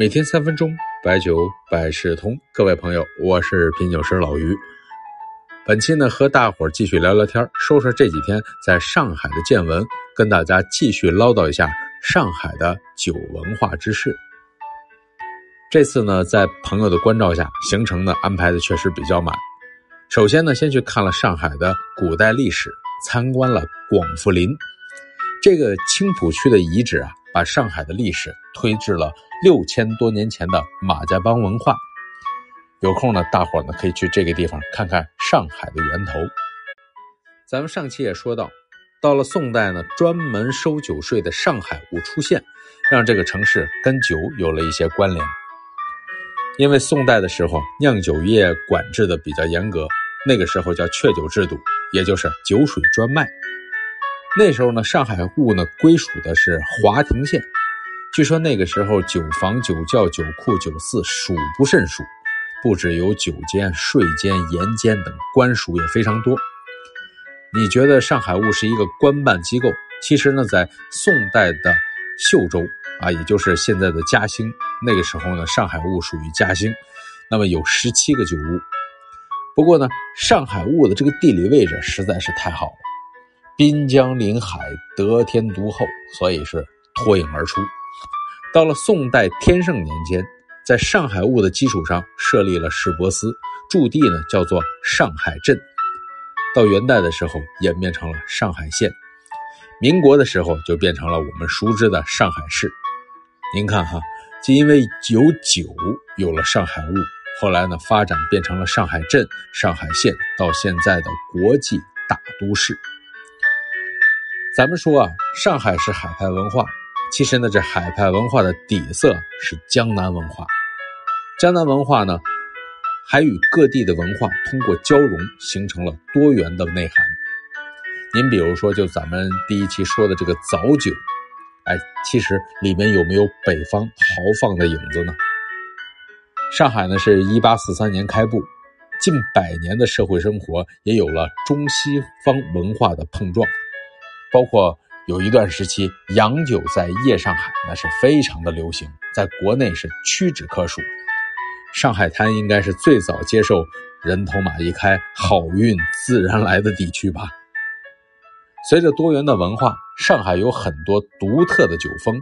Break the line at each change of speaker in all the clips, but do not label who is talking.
每天三分钟，白酒百事通。各位朋友，我是品酒师老于。本期呢，和大伙儿继续聊聊天，说说这几天在上海的见闻，跟大家继续唠叨一下上海的酒文化之事。这次呢，在朋友的关照下，行程呢安排的确实比较满。首先呢，先去看了上海的古代历史，参观了广福林这个青浦区的遗址啊。把上海的历史推至了六千多年前的马家浜文化。有空呢，大伙呢可以去这个地方看看上海的源头。咱们上期也说到，到了宋代呢，专门收酒税的上海务出现，让这个城市跟酒有了一些关联。因为宋代的时候，酿酒业管制的比较严格，那个时候叫确酒制度，也就是酒水专卖。那时候呢，上海务呢归属的是华亭县。据说那个时候，酒坊、酒窖、酒库、酒肆数不胜数，不只有酒监、税监、盐监等官署也非常多。你觉得上海务是一个官办机构？其实呢，在宋代的秀州啊，也就是现在的嘉兴，那个时候呢，上海务属于嘉兴，那么有十七个酒屋。不过呢，上海务的这个地理位置实在是太好了。滨江临海，得天独厚，所以是脱颖而出。到了宋代天圣年间，在上海务的基础上设立了市舶司，驻地呢叫做上海镇。到元代的时候演变成了上海县，民国的时候就变成了我们熟知的上海市。您看哈，就因为有酒，有了上海务，后来呢发展变成了上海镇、上海县，到现在的国际大都市。咱们说啊，上海是海派文化，其实呢，这海派文化的底色是江南文化。江南文化呢，还与各地的文化通过交融，形成了多元的内涵。您比如说，就咱们第一期说的这个早酒，哎，其实里面有没有北方豪放的影子呢？上海呢，是一八四三年开埠，近百年的社会生活也有了中西方文化的碰撞。包括有一段时期，洋酒在夜上海那是非常的流行，在国内是屈指可数。上海滩应该是最早接受“人头马一开，好运自然来”的地区吧。随着多元的文化，上海有很多独特的酒风，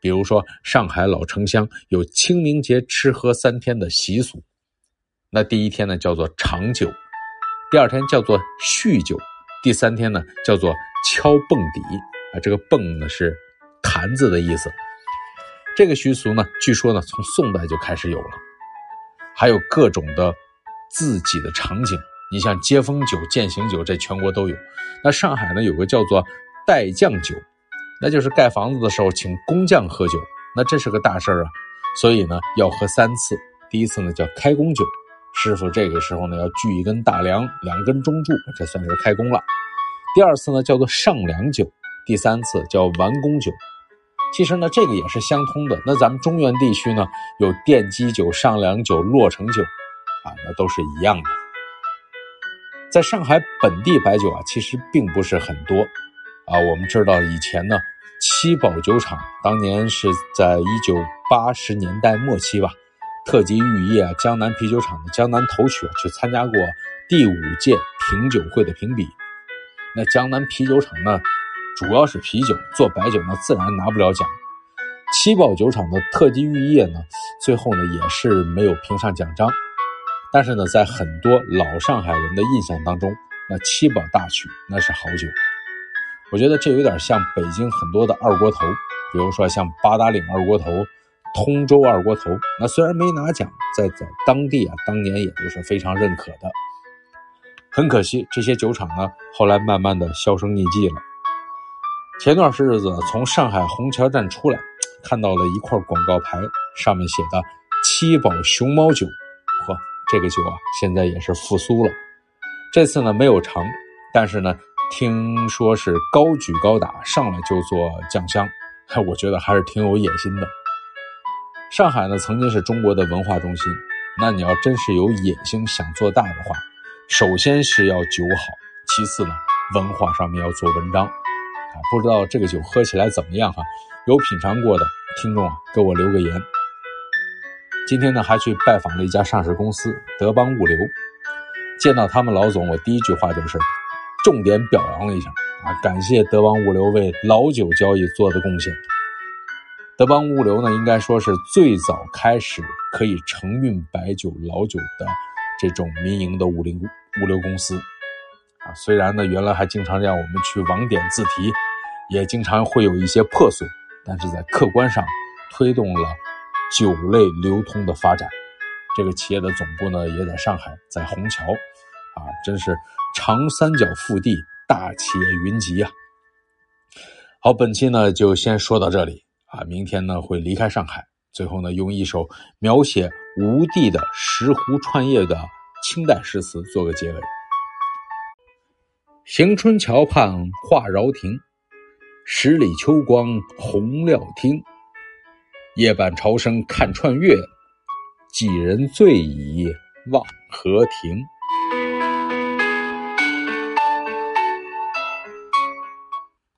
比如说上海老城乡有清明节吃喝三天的习俗，那第一天呢叫做尝酒，第二天叫做叙酒，第三天呢叫做。敲蹦迪啊，这个泵呢是坛子的意思。这个习俗呢，据说呢从宋代就开始有了。还有各种的自己的场景，你像接风酒、践行酒，这全国都有。那上海呢有个叫做待匠酒，那就是盖房子的时候请工匠喝酒，那这是个大事儿啊。所以呢要喝三次，第一次呢叫开工酒，师傅这个时候呢要锯一根大梁，两根中柱，这算是开工了。第二次呢叫做上梁酒，第三次叫完工酒。其实呢这个也是相通的。那咱们中原地区呢有奠基酒、上梁酒、落成酒，啊，那都是一样的。在上海本地白酒啊，其实并不是很多啊。我们知道以前呢七宝酒厂当年是在一九八十年代末期吧，特级玉业啊江南啤酒厂的江南头曲去参加过第五届品酒会的评比。那江南啤酒厂呢，主要是啤酒，做白酒呢自然拿不了奖。七宝酒厂的特级玉液呢，最后呢也是没有评上奖章。但是呢，在很多老上海人的印象当中，那七宝大曲那是好酒。我觉得这有点像北京很多的二锅头，比如说像八达岭二锅头、通州二锅头。那虽然没拿奖，在在当地啊，当年也都是非常认可的。很可惜，这些酒厂呢，后来慢慢的销声匿迹了。前段时日子从上海虹桥站出来，看到了一块广告牌，上面写的“七宝熊猫酒”，呵，这个酒啊，现在也是复苏了。这次呢没有尝，但是呢，听说是高举高打，上来就做酱香，我觉得还是挺有野心的。上海呢曾经是中国的文化中心，那你要真是有野心想做大的话。首先是要酒好，其次呢，文化上面要做文章，啊，不知道这个酒喝起来怎么样哈？有品尝过的听众啊，给我留个言。今天呢，还去拜访了一家上市公司德邦物流。见到他们老总，我第一句话就是重点表扬了一下啊，感谢德邦物流为老酒交易做的贡献。德邦物流呢，应该说是最早开始可以承运白酒、老酒的这种民营的物流物流公司啊。虽然呢，原来还经常让我们去网点自提，也经常会有一些破损，但是在客观上推动了。酒类流通的发展，这个企业的总部呢也在上海，在虹桥，啊，真是长三角腹地，大企业云集啊。好，本期呢就先说到这里啊，明天呢会离开上海，最后呢用一首描写吴地的石湖创业的清代诗词做个结尾。行春桥畔画绕亭，十里秋光红料汀。夜半潮声看串月，几人醉倚望河亭。